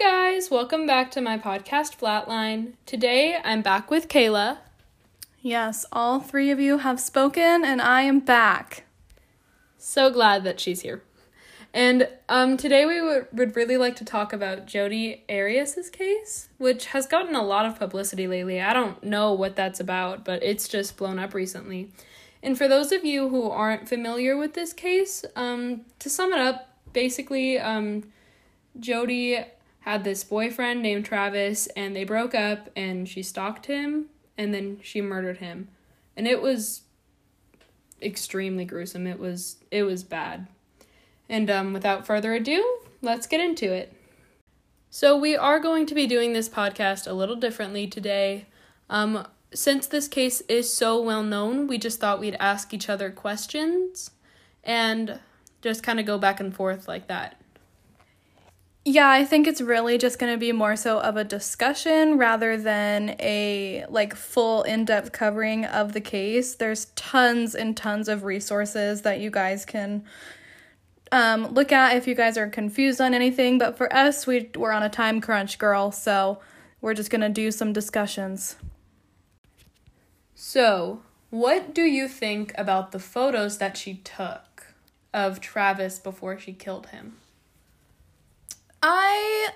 guys, welcome back to my podcast Flatline. Today I'm back with Kayla. Yes, all three of you have spoken, and I am back. So glad that she's here. And um, today we would, would really like to talk about Jodi Arias's case, which has gotten a lot of publicity lately. I don't know what that's about, but it's just blown up recently. And for those of you who aren't familiar with this case, um, to sum it up, basically, um, Jodi had this boyfriend named Travis, and they broke up, and she stalked him, and then she murdered him, and it was extremely gruesome. It was it was bad. And um, without further ado, let's get into it. So we are going to be doing this podcast a little differently today. Um, since this case is so well known, we just thought we'd ask each other questions and just kind of go back and forth like that. Yeah, I think it's really just going to be more so of a discussion rather than a like full in-depth covering of the case. There's tons and tons of resources that you guys can um, look at if you guys are confused on anything, but for us we we're on a time crunch, girl, so we're just going to do some discussions. So, what do you think about the photos that she took of Travis before she killed him? I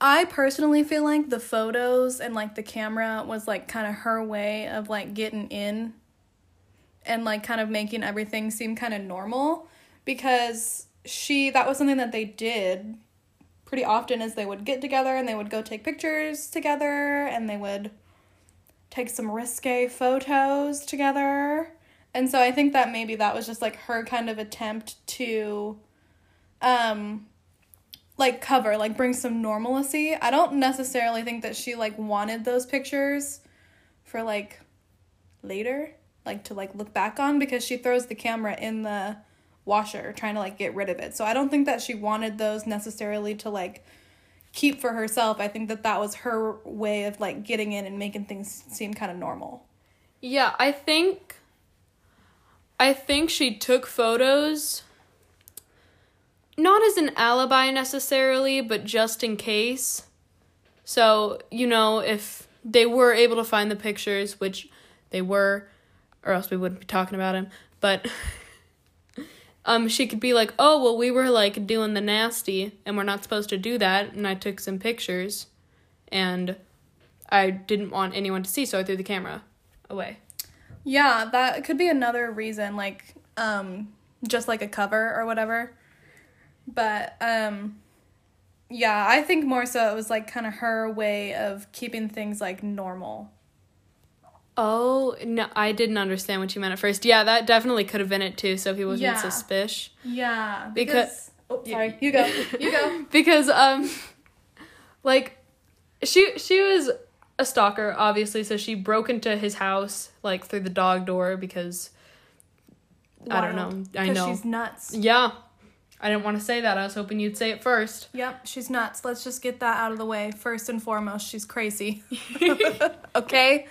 I personally feel like the photos and like the camera was like kind of her way of like getting in and like kind of making everything seem kind of normal because she that was something that they did pretty often as they would get together and they would go take pictures together and they would take some risque photos together. And so I think that maybe that was just like her kind of attempt to um like cover, like bring some normalcy. I don't necessarily think that she like wanted those pictures for like later, like to like look back on because she throws the camera in the washer trying to like get rid of it. So I don't think that she wanted those necessarily to like keep for herself. I think that that was her way of like getting in and making things seem kind of normal. Yeah, I think I think she took photos not as an alibi necessarily, but just in case. So, you know, if they were able to find the pictures, which they were, or else we wouldn't be talking about him, but um she could be like, "Oh, well we were like doing the nasty and we're not supposed to do that, and I took some pictures and I didn't want anyone to see, so I threw the camera away." Yeah, that could be another reason like um just like a cover or whatever. But um yeah, I think more so it was like kind of her way of keeping things like normal. Oh, no, I didn't understand what you meant at first. Yeah, that definitely could have been it too, so he wasn't Yeah. suspicious. Yeah, Because- oh, sorry. You go. You go. because um like she she was a stalker obviously so she broke into his house like through the dog door because I don't know. I know. she's nuts. yeah i didn't want to say that i was hoping you'd say it first Yep, she's nuts. Let's just get that out of the way. First and foremost, she's crazy. okay?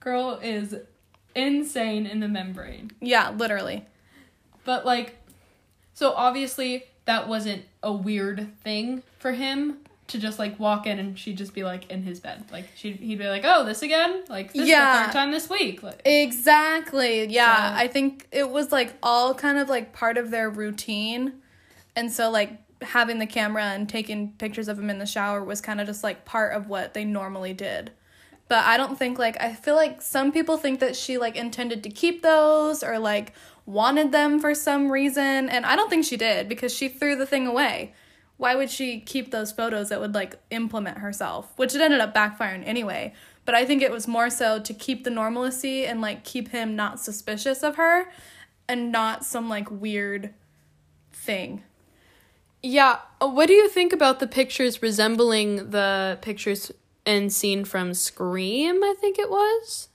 girl is insane in the membrane Yeah, literally. but like so obviously that wasn't a weird thing for him to just like walk in and she'd just be like in his bed like she he'd be like oh this again like this is Yeah. the third time this week like Exactly. Yeah, So- I think it was like all kind of like part of their routine. And so like having the camera and taking pictures of him in the shower was kind of just like part of what they normally did. But I don't think like I feel like some people think that she like intended to keep those or like wanted them for some reason and I don't think she did because she threw the thing away. Why would she keep those photos that would like implement herself, which it ended up backfiring anyway. But I think it was more so to keep the normalcy and like keep him not suspicious of her and not some like weird thing. Yeah. uh, What do you think about the pictures resembling the pictures and scene from Scream? I think it was.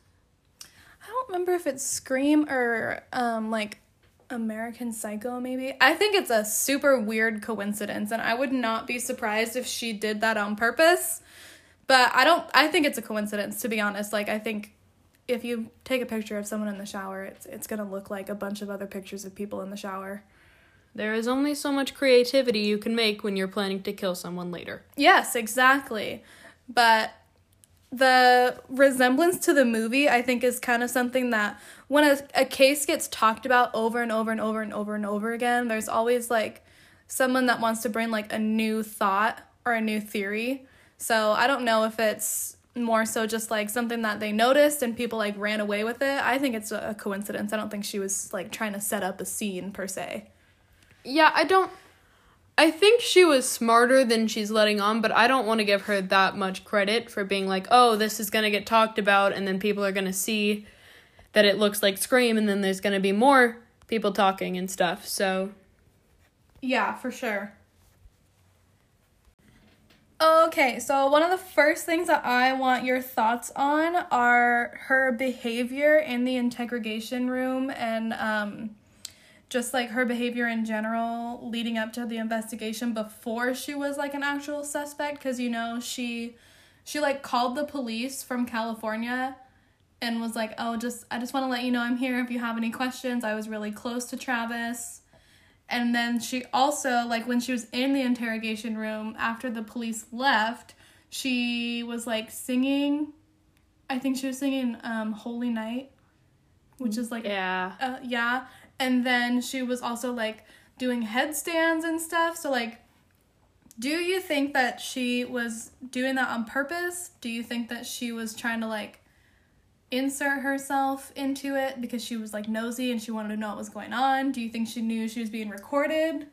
I don't remember if it's Scream or um like American Psycho maybe. I think it's a super weird coincidence and I would not be surprised if she did that on purpose. But I don't I think it's a coincidence to be honest. Like I think if you take a picture of someone in the shower, it's it's to look like a bunch of other pictures of people in the shower. there is only so much creativity you can make when you're planning to kill someone later. Yes, exactly. But the resemblance to the movie, I think, is kind of something that when a, a case gets talked about over and over and over and over and over again, there's always like someone that wants to bring like a new thought or a new theory. So I don't know if it's more so just like something that they noticed and people like ran away with it. I think it's a coincidence. I don't think she was like trying to set up a scene per se. Yeah, I don't. I think she was smarter than she's letting on, but I don't want to give her that much credit for being like, oh, this is going to get talked about, and then people are going to see that it looks like Scream, and then there's going to be more people talking and stuff. So. Yeah, for sure. Okay, so one of the first things that I want your thoughts on are her behavior in the interrogation room and um, just like her behavior in general leading up to the investigation before she was like an actual suspect because you know she she like called the police from California and was like, "Oh, just I just want to let you know I'm here if you have any questions. I was really close to Travis." And then she also, like, when she was in the interrogation room after the police left, she was like singing. I think she was singing um, Holy Night, which is like, Yeah. uh, yeah. And then she was also like doing headstands and stuff. So, like, do you think that she was doing that on purpose? Do you think that she was trying to like insert herself into it because she was like nosy and she wanted to know what was going on? Do you think she knew she was being recorded?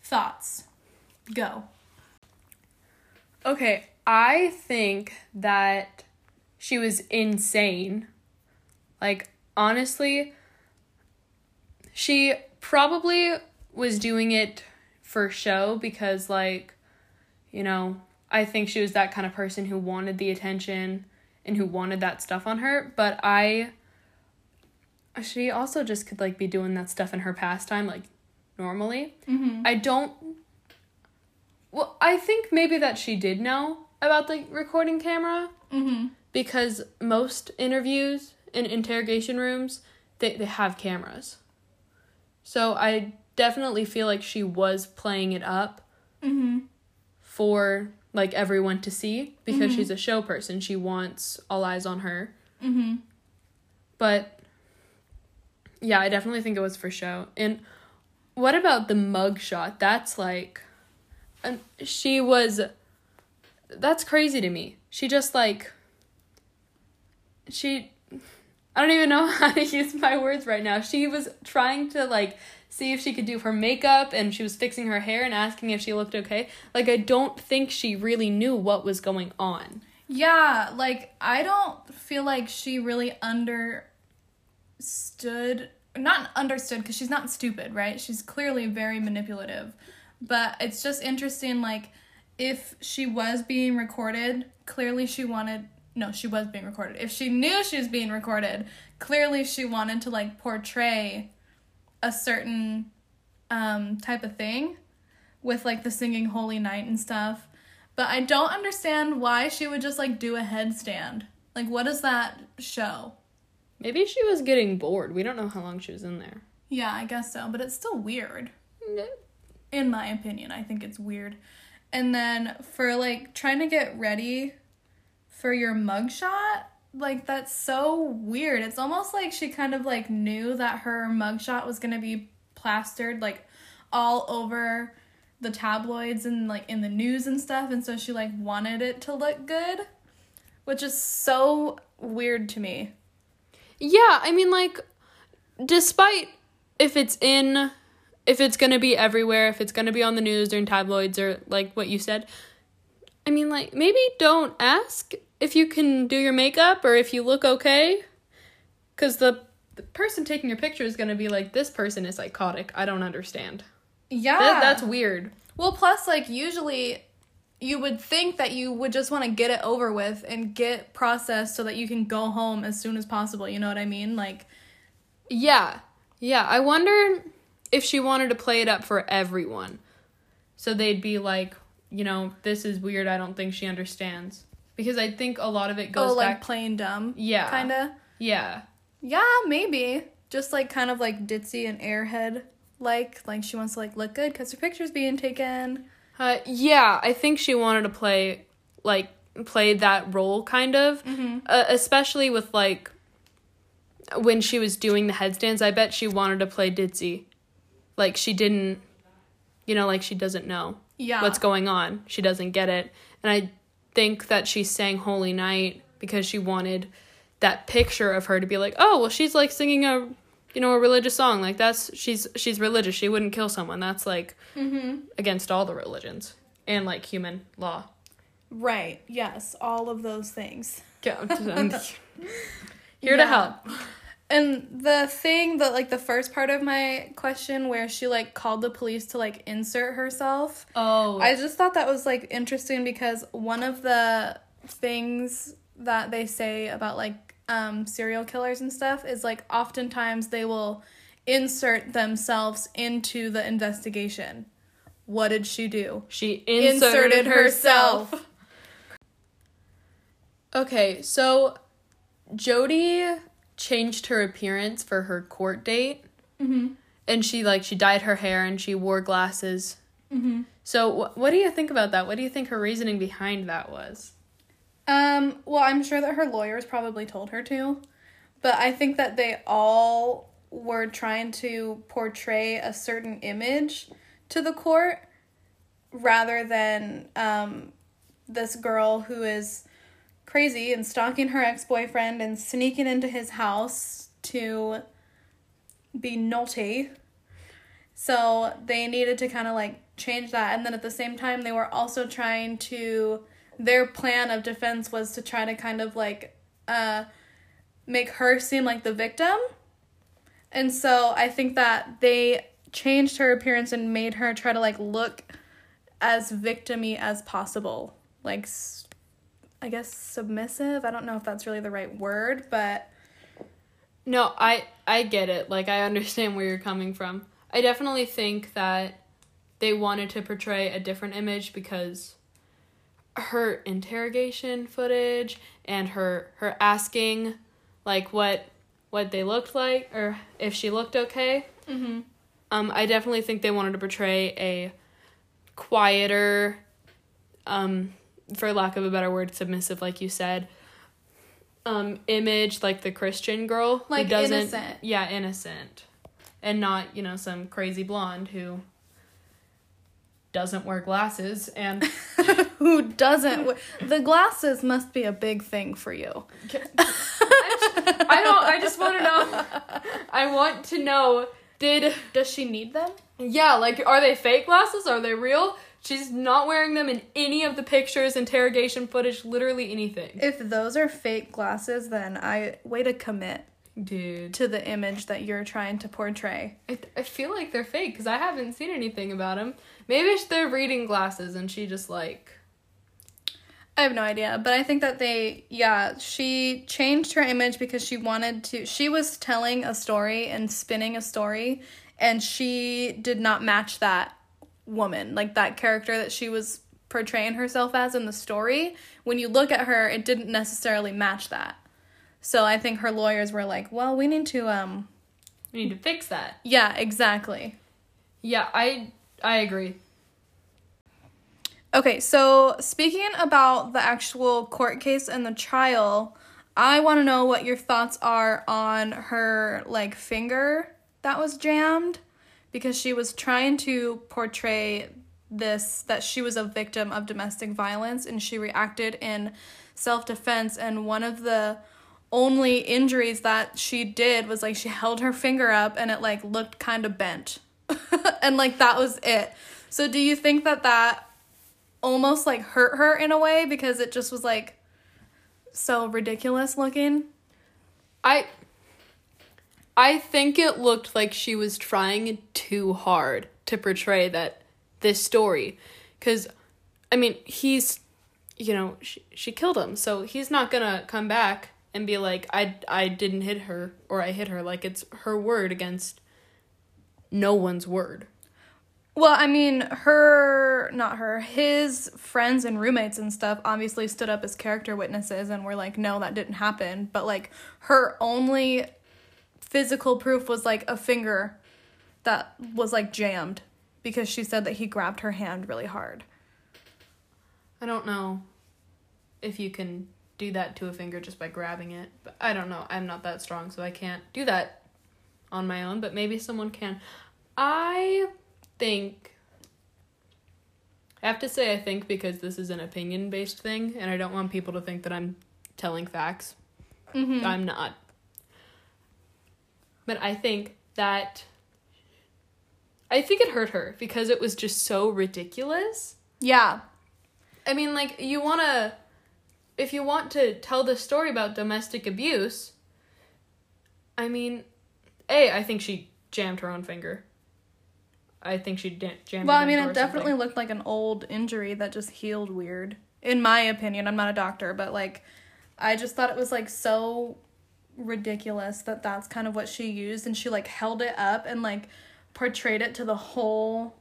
Thoughts. Go. Okay, I think that she was insane. Like, honestly, she probably was doing it for show because, like, you know, I think she was that kind of person who wanted the attention and who wanted that stuff on her. But I, she also just could, like, be doing that stuff in her pastime, like, normally. Mm-hmm. I don't. Well, I think maybe that she did know about the recording camera Mm-hmm. because most interviews in interrogation rooms they, they have cameras. So I definitely feel like she was playing it up Mm-hmm. for like everyone to see because Mhm. she's a show person. She wants all eyes on her. Mm-hmm. But yeah, I definitely think it was for show. And what about the mug shot? That's like and she was that's crazy to me. She just like she I don't even know how to use my words right now. She was trying to like see if she could do her makeup and she was fixing her hair and asking if she looked okay. Like I don't think she really knew what was going on. Yeah, like I don't feel like she really understood not understood because she's not stupid, right? She's clearly very manipulative. But it's just interesting like if she was being recorded, clearly she wanted no, she was being recorded. If she knew she was being recorded, clearly she wanted to like portray a certain um type of thing with like the singing holy night and stuff. But I don't understand why she would just like do a headstand. Like what does that show? Maybe she was getting bored. We don't know how long she was in there. Yeah, I guess so, but it's still weird. In my opinion, I think it's weird. And then for like trying to get ready for your mugshot, like that's so weird. It's almost like she kind of like knew that her mugshot was going to be plastered like all over the tabloids and like in the news and stuff and so she like wanted it to look good, which is so weird to me. Yeah, I mean like despite if it's in if it's going to be everywhere, if it's going to be on the news or in tabloids or like what you said, I mean like maybe don't ask if you can do your makeup or if you look okay cuz the the person taking your picture is going to be like this person is psychotic. I don't understand. Yeah. That, that's weird. Well, plus, like, usually you would think that you would just want to get it over with and get processed so that you can go home as soon as possible. You know what I mean? Like, Yeah. Yeah, I wonder if she wanted to play it up for everyone. So they'd be like, you know, this is weird. I don't think she understands. Because I think a lot of it goes oh, like back plain dumb. Yeah. Kind of. Yeah. Yeah, maybe. Just like kind of like ditzy and airhead like? Like she wants to like look good because her picture's being taken. Uh, yeah, I think she wanted to play like play that role kind of, uh, especially with like when she was doing the headstands. I bet she wanted to play ditzy, like she didn't, you know, like she doesn't know Yeah. what's going on. She doesn't get it, and I think that she sang "Holy Night" because she wanted that picture of her to be like, oh, well, she's like singing a, you know, a religious song. Like that's she's she's religious. She wouldn't kill someone. That's like mm-hmm. against all the religions and like human law. Right. Yes. All of those things. Yeah, here to help. And the thing that like the first part of my question where she like called the police to like insert herself. Oh, I just thought that was like interesting because one of the things that they say about like um serial killers and stuff is like oftentimes they will insert themselves into the investigation. What did she do? she inserted, herself. Okay, so Jodi changed her appearance for her court date, Mm-hmm. and she like she dyed her hair and she wore glasses. Mm-hmm. So wh- what do you think about that? What do you think her reasoning behind that was? Um, well, I'm sure that her lawyers probably told her to, but I think that they all were trying to portray a certain image to the court rather than um, this girl who is crazy and stalking her ex boyfriend and sneaking into his house to be naughty. So they needed to kind of like change that. And then at the same time, they were also trying to, their plan of defense was to try to kind of like uh, make her seem like the victim. And so I think that they changed her appearance and made her try to like look as victimy as possible. Like, I guess submissive. I don't know if that's really the right word, but No, I I get it. Like I understand where you're coming from. I definitely think that they wanted to portray a different image because her interrogation footage and her her asking like what what they looked like or if she looked okay. Mhm. Um I definitely think they wanted to portray a quieter um for lack of a better word submissive like you said um image like the christian girl Like who doesn't innocent. yeah innocent and not you know some crazy blonde who doesn't wear glasses and who doesn't? The glasses must be a big thing for you. i don't i just want to know i want to know did Does she need them? yeah like are they fake glasses are they real she's not wearing them in any of the pictures interrogation footage literally anything If those are fake glasses, then I way to commit dude to the image that you're trying to portray. I, I feel like they're fake because I haven't seen anything about them. Maybe it's they're reading glasses and she just like. I have no idea, but I think that they, yeah, she changed her image because she wanted to. She was telling a story and spinning a story, and she did not match that woman, like that character that she was portraying herself as in the story. When you look at her, it didn't necessarily match that. So I think her lawyers were like, well, we need to, um, We need to fix that. yeah, exactly. Yeah, I I agree. Okay, so speaking about the actual court case and the trial, I want to know what your thoughts are on her like finger that was jammed because she was trying to portray this that she was a victim of domestic violence and she reacted in self-defense and one of the only injuries that she did was like she held her finger up and it like looked kind of bent. and like that was it. So do you think that that almost like hurt her in a way because it just was like so ridiculous looking. I I think it looked like she was trying too hard to portray that this story cuz I mean, he's you know, she, she killed him. So he's not going to come back and be like I I didn't hit her or I hit her like it's her word against no one's word. Well, I mean, her, not her, his friends and roommates and stuff obviously stood up as character witnesses and were like, no, that didn't happen. But like, her only physical proof was like a finger that was like jammed because she said that he grabbed her hand really hard. I don't know if you can do that to a finger just by grabbing it, but I don't know. I'm not that strong, so I can't do that on my own, but maybe someone can. I think I have to say I think because this is an opinion based thing and I don't want people to think that I'm telling facts. Mm-hmm. I'm not. But I think that I think it hurt her because it was just so ridiculous. Yeah. I mean, like, you want to, if you want to tell the story about domestic abuse, I mean, A, I think she jammed her own finger. I think she da- jammed Well, I mean, it definitely something. looked like an old injury that just healed weird. In my opinion, I'm not a doctor, but like, I just thought it was like so ridiculous that that's kind of what she used, and she like held it up and like portrayed it to the whole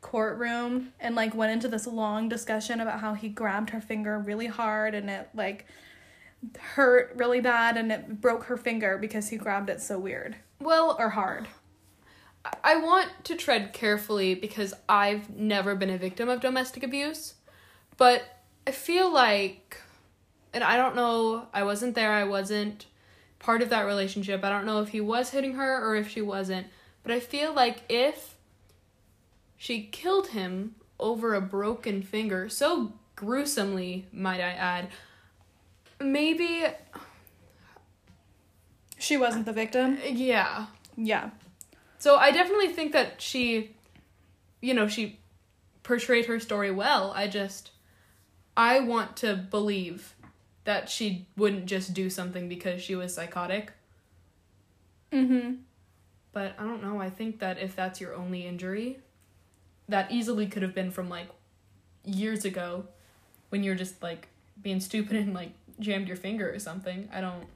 courtroom and like went into this long discussion about how he grabbed her finger really hard and it like hurt really bad and it broke her finger because he grabbed it so weird Well, or hard. I want to tread carefully because I've never been a victim of domestic abuse, but I feel like, and I don't know, I wasn't there, I wasn't part of that relationship. I don't know if he was hitting her or if she wasn't, but I feel like if she killed him over a broken finger, so gruesomely, might I add, maybe, She wasn't the victim. yeah. Yeah. So I definitely think that she, you know, she portrayed her story well. I just, I want to believe that she wouldn't just do something because she was psychotic. Mm-hmm. But I don't know. I think that if that's your only injury, that easily could have been from like years ago when you're just like being stupid and like jammed your finger or something. I don't.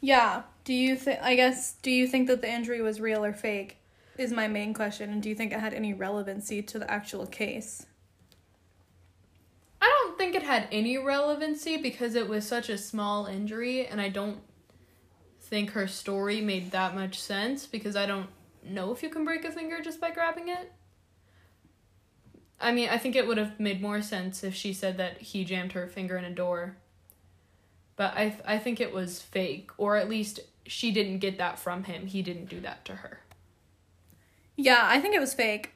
Yeah. Do you think? I guess. Do you think that the injury was real or fake? Is my main question, and do you think it had any relevancy to the actual case? Think it had any relevancy because it was such a small injury, and I don't think her story made that much sense because I don't know if you can break a finger just by grabbing it. I mean, I think it would have made more sense if she said that he jammed her finger in a door. But I I think it was fake, or at least she didn't get that from him. He didn't do that to her. Yeah, I think it was fake.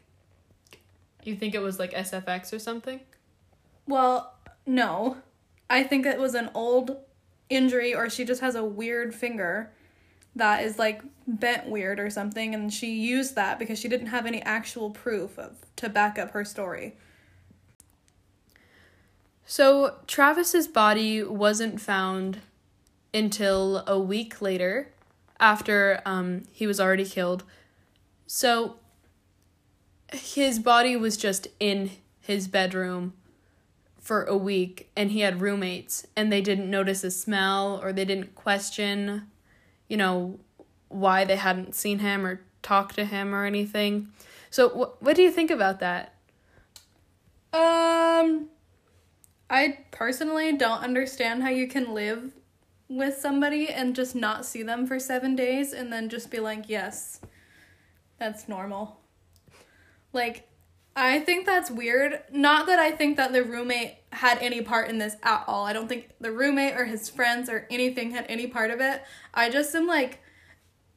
You think it was like SFX or something? Well, no. I think it was an old injury, or she just has a weird finger that is like bent weird or something, and she used that because she didn't have any actual proof of to back up her story. So Travis's body wasn't found until a week later, after um, he was already killed. So his body was just in his bedroom for a week, and he had roommates, and they didn't notice a smell or they didn't question, you know, why they hadn't seen him or talked to him or anything. So wh- what do you think about that? Um, I personally don't understand how you can live with somebody and just not see them for seven days and then just be like, yes, that's normal. Like, I think that's weird. Not that I think that the roommate had any part in this at all. I don't think the roommate or his friends or anything had any part of it. I just am like,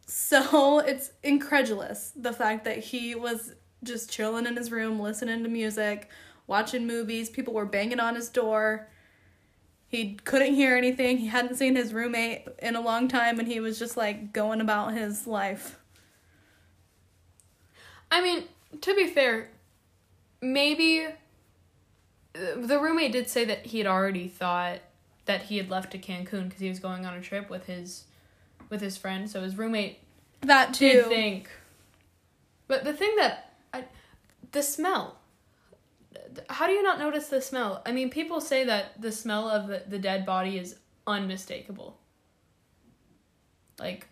so it's incredulous the fact that he was just chilling in his room, listening to music, watching movies. People were banging on his door. He couldn't hear anything. He hadn't seen his roommate in a long time, and he was just like going about his life. I mean, to be fair, maybe uh, the roommate did say that he had already thought that he had left to Cancun because he was going on a trip with his with his friend. So his roommate That too. did think. But the thing that I, the smell. How do you not notice the smell? I mean, people say that the smell of the, the dead body is unmistakable. Like,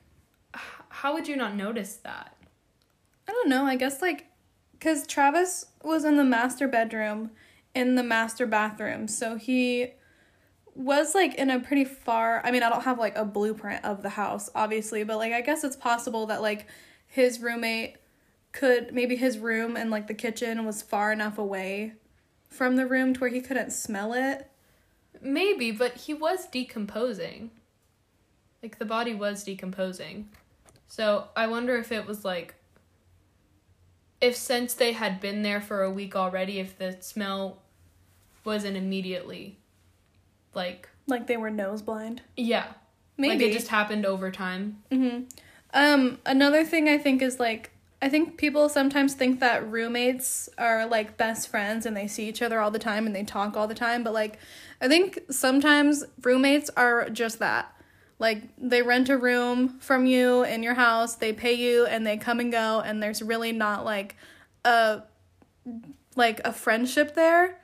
h- how would you not notice that? I don't know. I guess like cuz Travis was in the master bedroom in the master bathroom. So he was like in a pretty far I mean, I don't have like a blueprint of the house obviously, but like I guess it's possible that like his roommate could maybe his room and like the kitchen was far enough away from the room to where he couldn't smell it. Maybe, but he was decomposing. Like the body was decomposing. So I wonder if it was like if since they had been there for a week already, if the smell wasn't immediately like Like they were nose blind. yeah. Maybe Like it just happened over time. Mm-hmm. Um, another thing I think is like I think people sometimes think that roommates are like best friends and they see each other all the time and they talk all the time, but like I think sometimes roommates are just that. Like they rent a room from you in your house, they pay you and they come and go and there's really not like a like a friendship there.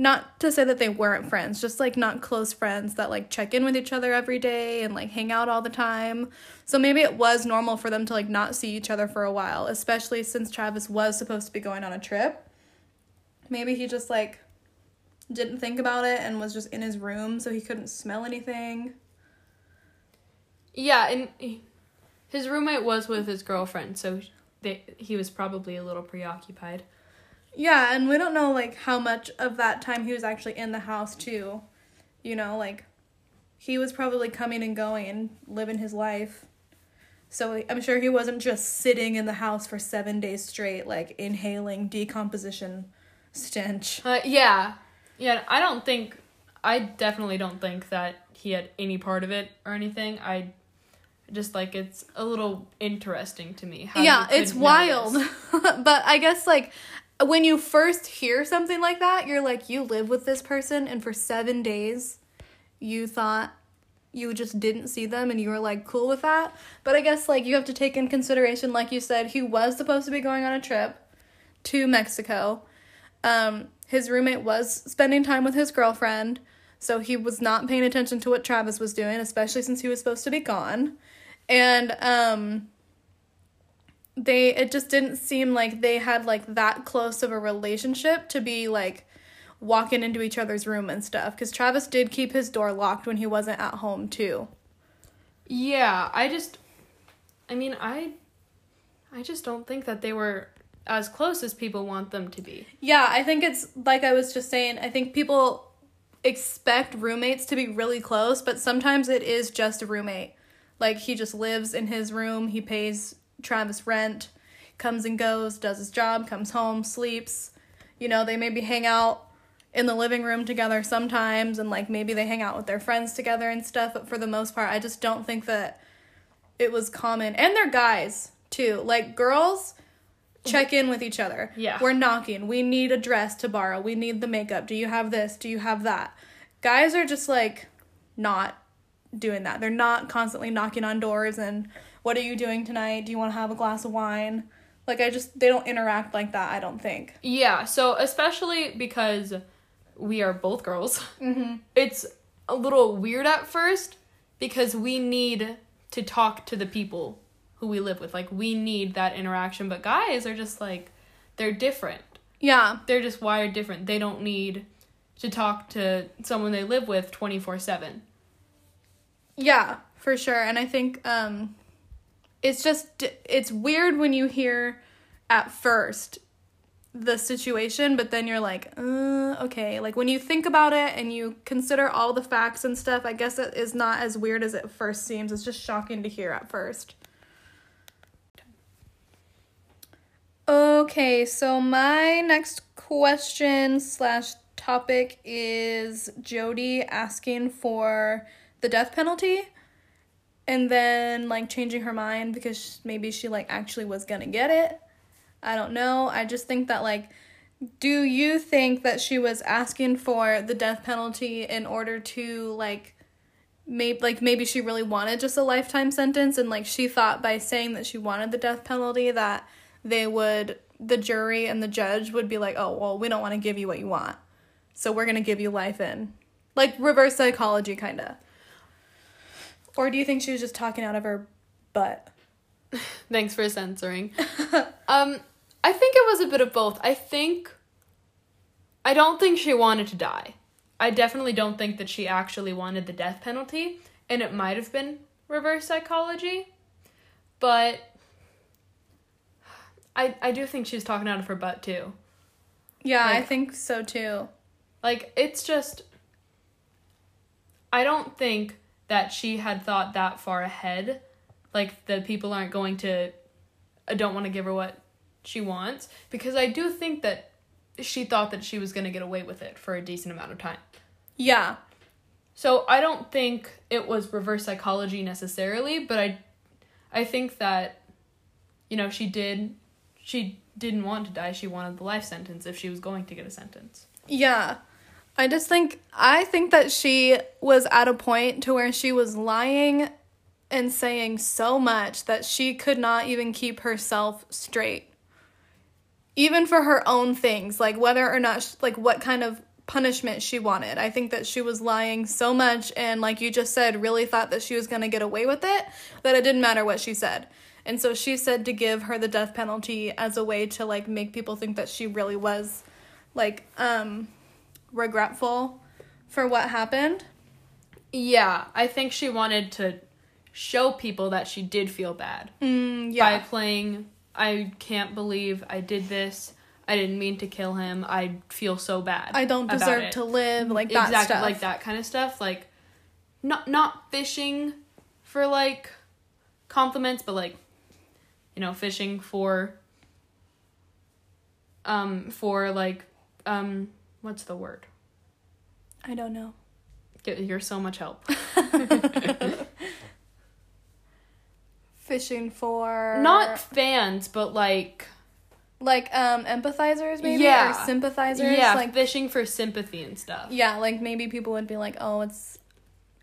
Not to say that they weren't friends, just like not close friends that like check in with each other every day and like hang out all the time. So maybe it was normal for them to like not see each other for a while, especially since Travis was supposed to be going on a trip. Maybe he just like didn't think about it and was just in his room so he couldn't smell anything. Yeah, and his roommate was with his girlfriend, so they, he was probably a little preoccupied. Yeah, and we don't know like how much of that time he was actually in the house too. You know, like he was probably coming and going and living his life. So I'm sure he wasn't just sitting in the house for 7 days straight like inhaling decomposition stench. Uh, yeah, yeah. I don't think. I definitely don't think that he had any part of it or anything. I just like it's a little interesting to me. How yeah, it's wild. but I guess like when you first hear something like that, you're like you live with this person and for 7 days you thought you just didn't see them and you were like cool with that. But I guess like you have to take in consideration like you said he was supposed to be going on a trip to Mexico. Um his roommate was spending time with his girlfriend, so he was not paying attention to what Travis was doing, especially since he was supposed to be gone. And um they it just didn't seem like they had like that close of a relationship to be like walking into each other's room and stuff cuz Travis did keep his door locked when he wasn't at home too. Yeah, I just. I mean, I. I just don't think that they were as close as people want them to be. Yeah, I think it's like I was just saying, I think people expect roommates to be really close, but sometimes it is just a roommate. Like he just lives in his room, he pays Travis rent, comes and goes, does his job, comes home, sleeps. You know, they maybe hang out in the living room together sometimes and like maybe they hang out with their friends together and stuff, but for the most part, I just don't think that it was common. And they're guys too. Like girls check in with each other. Yeah. We're knocking. We need a dress to borrow. We need the makeup. Do you have this? Do you have that? Guys are just like not doing that. They're not constantly knocking on doors and what are you doing tonight? Do you want to have a glass of wine? Like I just they don't interact like that, I don't think. Yeah, so especially because we are both girls, Mm-hmm. it's a little weird at first because we need to talk to the people who we live with. Like, we need that interaction, but guys are just like, they're different. Yeah. They're just wired different. They don't need to talk to someone they live with 24 7. Yeah, for sure. And I think um it's just it's weird when you hear at first the situation, but then you're like, uh, okay. Like when you think about it and you consider all the facts and stuff, I guess it is not as weird as it first seems. It's just shocking to hear at first. Okay, so my next question slash topic is Jodi asking for the death penalty and then like changing her mind because maybe she like actually was gonna get it. I don't know. I just think that like do you think that she was asking for the death penalty in order to like maybe like maybe she really wanted just a lifetime sentence and like she thought by saying that she wanted the death penalty that they would the jury and the judge would be like, "Oh, well, we don't want to give you what you want. So we're going to give you life in." Like reverse psychology kind of. Or do you think she was just talking out of her butt? Thanks for censoring. um, I think it was a bit of both. I think. I don't think she wanted to die. I definitely don't think that she actually wanted the death penalty, and it might have been reverse psychology. But I I do think she's talking out of her butt too. Yeah, I think so too. Like it's just I don't think that she had thought that far ahead. Like the people aren't going to I don't want to give her what she wants because I do think that she thought that she was going to get away with it for a decent amount of time. Yeah. So I don't think it was reverse psychology necessarily, but I I think that you know, she did she didn't want to die. She wanted the life sentence if she was going to get a sentence. Yeah. I just think I think that she was at a point to where she was lying and saying so much that she could not even keep herself straight. Even for her own things, like whether or not like what kind of punishment she wanted. I think that she was lying so much and like you just said really thought that she was going to get away with it that it didn't matter what she said. And so she said to give her the death penalty as a way to like make people think that she really was like um regretful for what happened. Yeah, I think she wanted to show people that she did feel bad Mm, by playing I can't believe I did this. I didn't mean to kill him. I feel so bad. I don't deserve it." to live like that exactly stuff. like that kind of stuff like not not fishing for like compliments but like you know fishing for um for like um what's the word I don't know. Get- you're so much help Fishing for not fans but like like um empathizers maybe Yeah. or sympathizers yeah like fishing for sympathy and stuff yeah, like maybe people would be like, "Oh, it's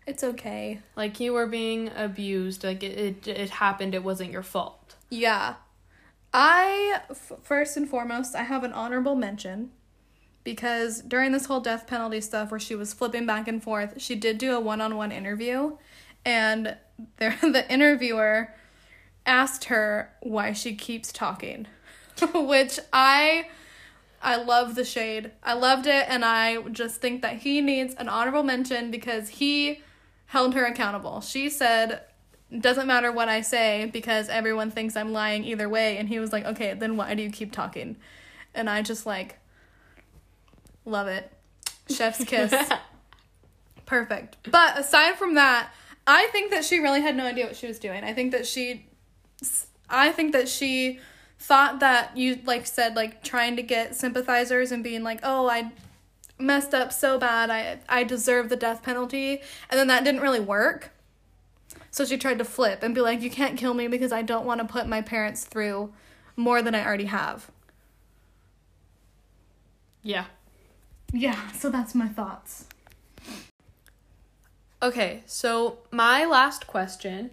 it's okay." like you were being abused like it, it it happened it wasn't your fault Yeah. I f- first and foremost, I have an honorable mention because during this whole death penalty stuff where she was flipping back and forth, she did do a one-on-one interview and there the interviewer asked her why she keeps talking. Which I I love the shade. I loved it and I just think that he needs an honorable mention because he held her accountable. She said doesn't matter what I say because everyone thinks I'm lying either way. And he was like, okay, then why do you keep talking? And I just like love it. Chef's kiss. Perfect. But aside from that, I think that she really had no idea what she was doing. I think that she, I think that she thought that you like said like trying to get sympathizers and being like, oh, I messed up so bad. I I deserve the death penalty. And then that didn't really work. So she tried to flip and be like, you can't kill me because I don't want to put my parents through more than I already have. yeah Yeah, so that's my thoughts. Okay, so my last question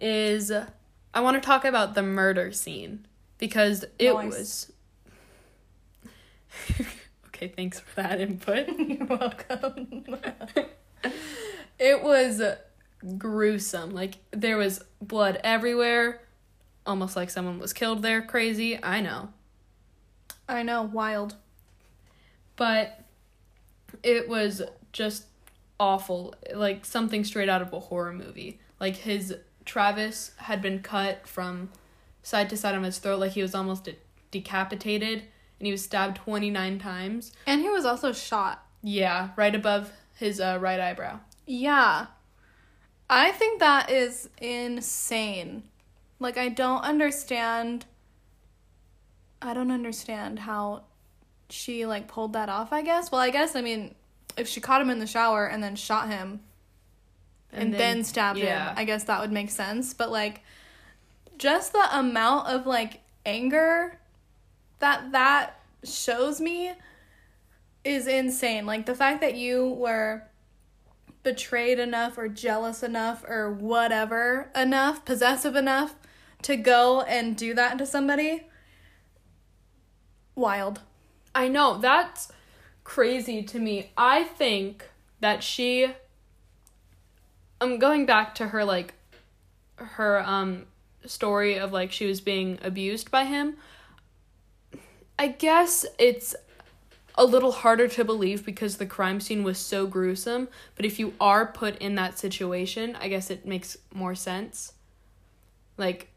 is I want to talk about the murder scene because it Nice. was Okay, thanks for that input. You're welcome. It was gruesome. Like there was blood everywhere, almost like someone was killed there. Crazy, I know. I know, wild. But it was just awful. Like something straight out of a horror movie. Like his Travis had been cut from side to side on his throat like he was almost de- decapitated and he was stabbed 29 times. And he was also shot. Yeah, right above his uh, right eyebrow. Yeah. I think that is insane. Like, I don't understand. I don't understand how she, like, pulled that off, I guess. Well, I guess, I mean, if she caught him in the shower and then shot him and, then, stabbed yeah. him, I guess that would make sense. But, like, just the amount of, like, anger that that shows me is insane. Like, the fact that you were betrayed enough or jealous enough or whatever enough, possessive enough to go and do that to somebody. Wild. I know, that's crazy to me. I think that she I'm going back to her like her um story of like she was being abused by him. I guess it's a little harder to believe because the crime scene was so gruesome, but if you are put in that situation, I guess it makes more sense. Like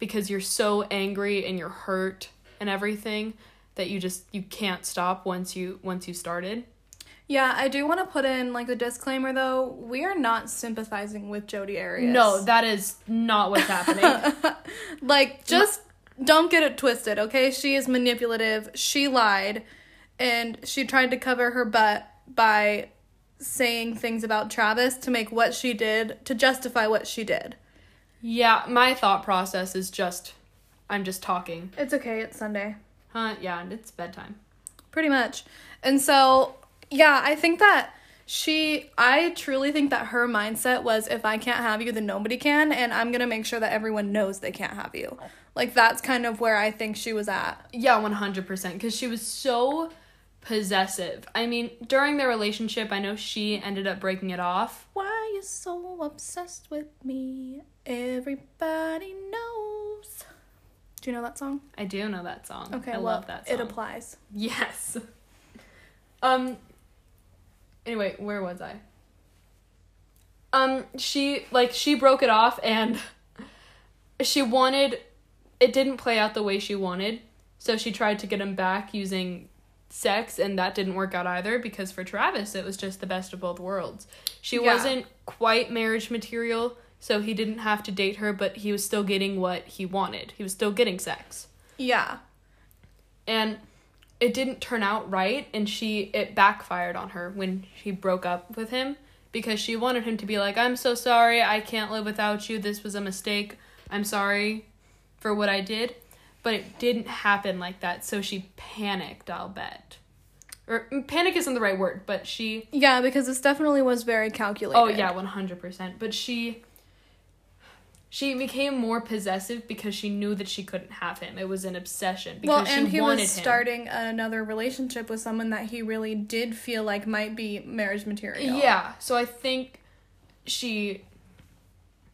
because you're so angry and you're hurt and everything that you just you can't stop once you once you started. Yeah, I do want to put in like a disclaimer though. We are not sympathizing with Jodi Arias. No, that is not what's happening. like just don't get it twisted, okay? She is manipulative. She lied and she tried to cover her butt by saying things about Travis to make what she did to justify what she did. yeah, my thought process is just I'm just talking. It's okay, it's Sunday. Huh? Yeah, and it's bedtime. Pretty much. And so, yeah, I think that she, I truly think that her mindset was if I can't have you, then nobody can. And I'm going to make sure that everyone knows they can't have you. Like, that's kind of where I think she was at. Yeah, 100% because she was so possessive. I mean, during their relationship, I know she ended up breaking it off. Why you so obsessed with me? Everybody knows. Do you know that song? I do know that song. Okay, I well, love that song. it applies. Yes. Um anyway, where was I? Um she like she broke it off and she wanted it didn't play out the way she wanted. So she tried to get him back using sex and that didn't work out either because for Travis it was just the best of both worlds. She Yeah. wasn't quite marriage material, so he didn't have to date her, but he was still getting what he wanted. He was still getting sex Yeah. and it didn't turn out right and she it backfired on her when she broke up with him because she wanted him to be like i'm so sorry i can't live without you this was a mistake i'm sorry for what i did but it didn't happen like that so she panicked i'll bet or mm, panic isn't the right word but she Yeah, because this definitely was very calculated. oh yeah 100% but she she became more possessive because she knew that she couldn't have him it was an obsession because Well, and he was him starting another relationship with someone that he really did feel like might be marriage material. Yeah, so I think she,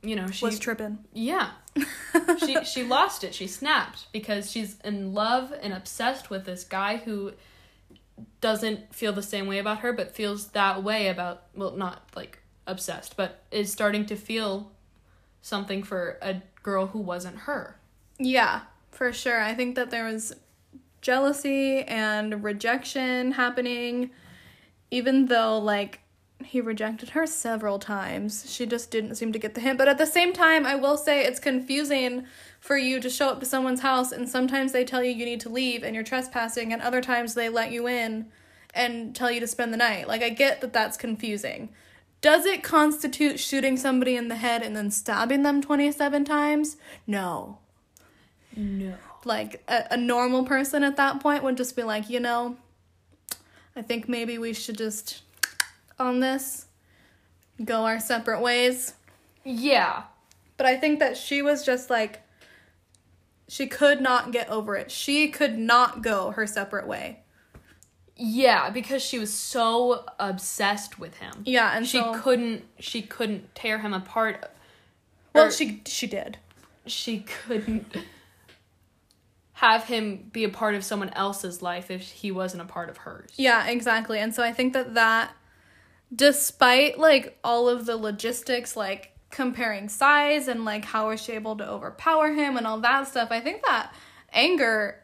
you know, she was tripping. yeah, she she lost it. She snapped because she's in love and obsessed with this guy who doesn't feel the same way about her, but feels that way about well, not like obsessed, but is starting to feel something for a girl who wasn't her. Yeah, for sure. I think that there was jealousy and rejection happening, even though, like, he rejected her several times. She just didn't seem to get the hint. But at the same time, I will say it's confusing for you to show up to someone's house and sometimes they tell you you need to leave and you're trespassing, and other times they let you in and tell you to spend the night. Like, I get that that's confusing. Does it constitute shooting somebody in the head and then stabbing them 27 times? No No. like a, a normal person at that point would just be like, you know, I think maybe we should just on this go our separate ways. Yeah. But I think that she was just like she could not get over it. She could not go her separate way. Yeah, because she was so obsessed with him. Yeah, and she so couldn't she couldn't tear him apart well she she did. she couldn't have him be a part of someone else's life if he wasn't a part of hers. Yeah, exactly. And so I think that that despite like all of the logistics like comparing size and like how was she able to overpower him and all that stuff, I think that anger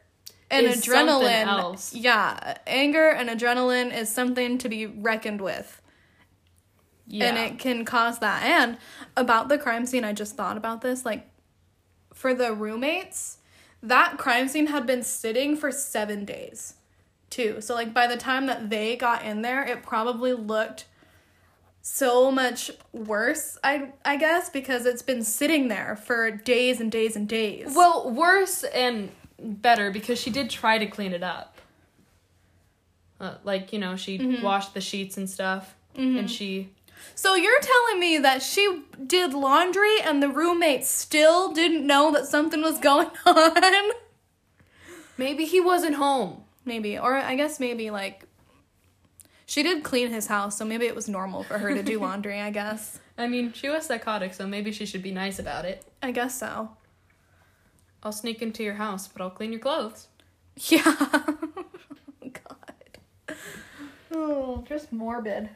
and Is adrenaline yeah, anger and adrenaline is something to be reckoned with. Yeah. and it can cause that. And about the crime scene, I just thought about this. Like, for the roommates, that crime scene had been sitting for seven days, too. So, like, by the time that they got in there, it probably looked so much worse, I, I guess, because it's been sitting there for days and days and days. well, worse and better because she did try to clean it up. Uh, like, you know, she Mm-hmm. washed the sheets and stuff and she So you're telling me that she did laundry and the roommate still didn't know that something was going on? maybe he wasn't home. Maybe. Or I guess maybe like she did clean his house, so maybe it was normal for her to do laundry, I guess. I mean, she was psychotic, so maybe she should be nice about it. I guess so. I'll sneak into your house, but I'll clean your clothes. Yeah. Oh, God. Oh, just morbid.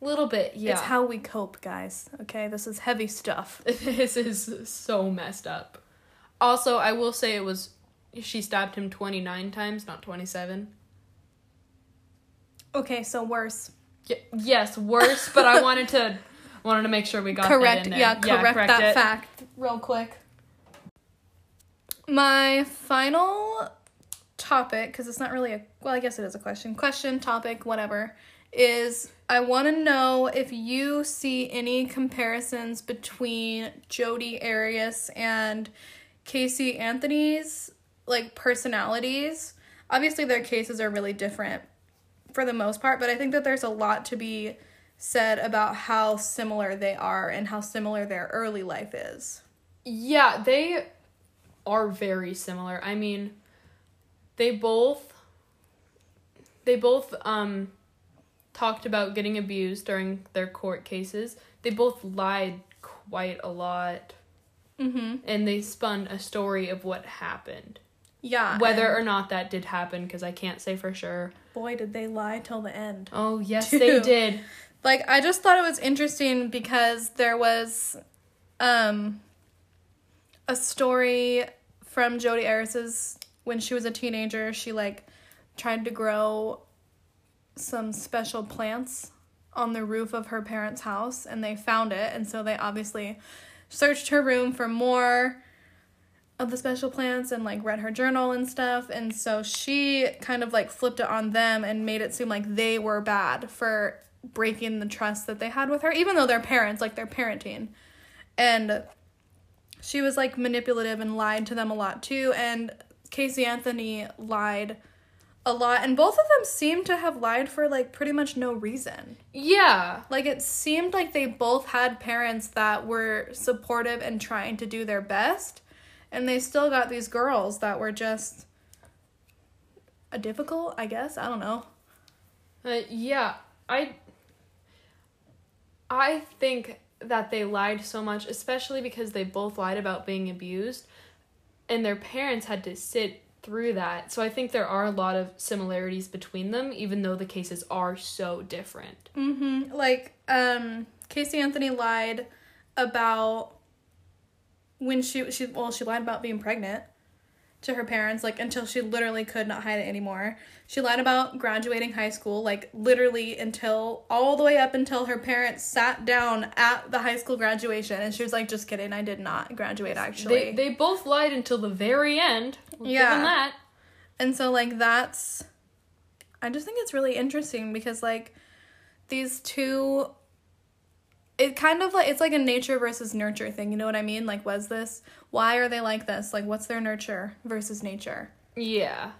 Little bit, yeah. It's how we cope, guys. Okay, this is heavy stuff. this is so messed up. Also, I will say it was she stabbed him 29 times, not 27. Okay, so worse. Y- yes, worse, but I wanted to wanted to make sure we got correct. that in there. Yeah, correct, that it. fact real quick. My final topic, because it's not really a well, I guess it is a question. Question, topic, whatever. Is I want to know if you see any comparisons between Jodi Arias and Casey Anthony's like personalities. Obviously, their cases are really different for the most part, but I think that there's a lot to be said about how similar they are and how similar their early life is. Yeah, they are very similar. I mean, they both they both um talked about getting abused during their court cases. They both lied quite a lot Mm-hmm. and they spun a story of what happened. Yeah. Whether or not that did happen because I can't say for sure. boy, did they lie till the end. Oh, yes, Dude. they did. Like I just thought it was interesting because there was um a story from Jodi Arias's when she was a teenager, she like tried to grow some special plants on the roof of her parents' house and they found it and so they obviously searched her room for more of the special plants and like read her journal and stuff and so she kind of like flipped it on them and made it seem like they were bad for breaking the trust that they had with her even though they're parents like they're parenting and she was like manipulative and lied to them a lot too and Casey Anthony lied a lot and both of them seemed to have lied for like pretty much no reason Yeah. like it seemed like they both had parents that were supportive and trying to do their best and they still got these girls that were just a difficult i guess i don't know Uh, yeah, I I think that they lied so much, especially because they both lied about being abused, and their parents had to sit through that. So I think there are a lot of similarities between them, even though the cases are so different. mm-hmm like um casey anthony lied about when she she well she lied about being pregnant to her parents like until she literally could not hide it anymore. She lied about graduating high school like literally until all the way up until her parents sat down at the high school graduation and she was like just kidding, I did not graduate actually. They they both lied until the very end. We'll Yeah. that. And so like that's I just think it's really interesting because like these two it kind of like it's like a nature versus nurture thing, you know what I mean? Like was this why are they like this? Like what's their nurture versus nature? Yeah.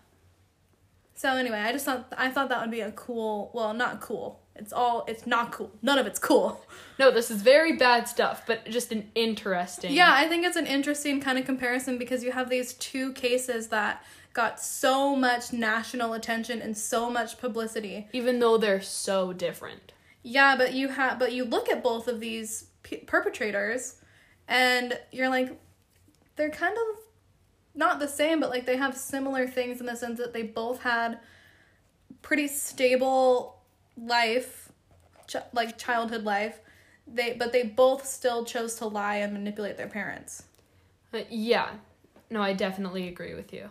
So anyway, I just thought I thought that would be a cool, well, not cool. It's all it's not cool. None of it's cool. No, this is very bad stuff, but just an interesting. Yeah, I think it's an interesting kind of comparison because you have these two cases that got so much national attention and so much publicity. Even though they're so different. Yeah, but you have but you look at both of these p- perpetrators and you're like they're kind of not the same, but like they have similar things in the sense that they both had pretty stable life, ch- like childhood life. They but they both still chose to lie and manipulate their parents. Uh, yeah. No, I definitely agree with you.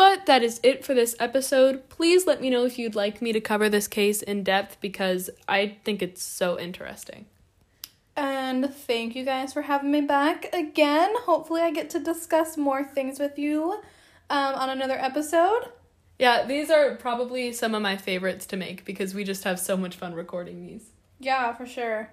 But that is it for this episode. Please let me know if you'd like me to cover this case in depth because I think it's so interesting. And thank you guys for having me back again. Hopefully, I get to discuss more things with you um, on another episode. Yeah, these are probably some of my favorites to make because we just have so much fun recording these. Yeah, for sure.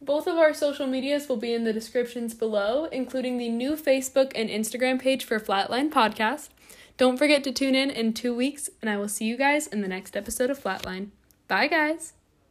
Both of our social medias will be in the descriptions below, including the new Facebook and Instagram page for Flatline Podcast. Don't forget to tune in in two weeks, and I will see you guys in the next episode of Flatline. Bye, guys.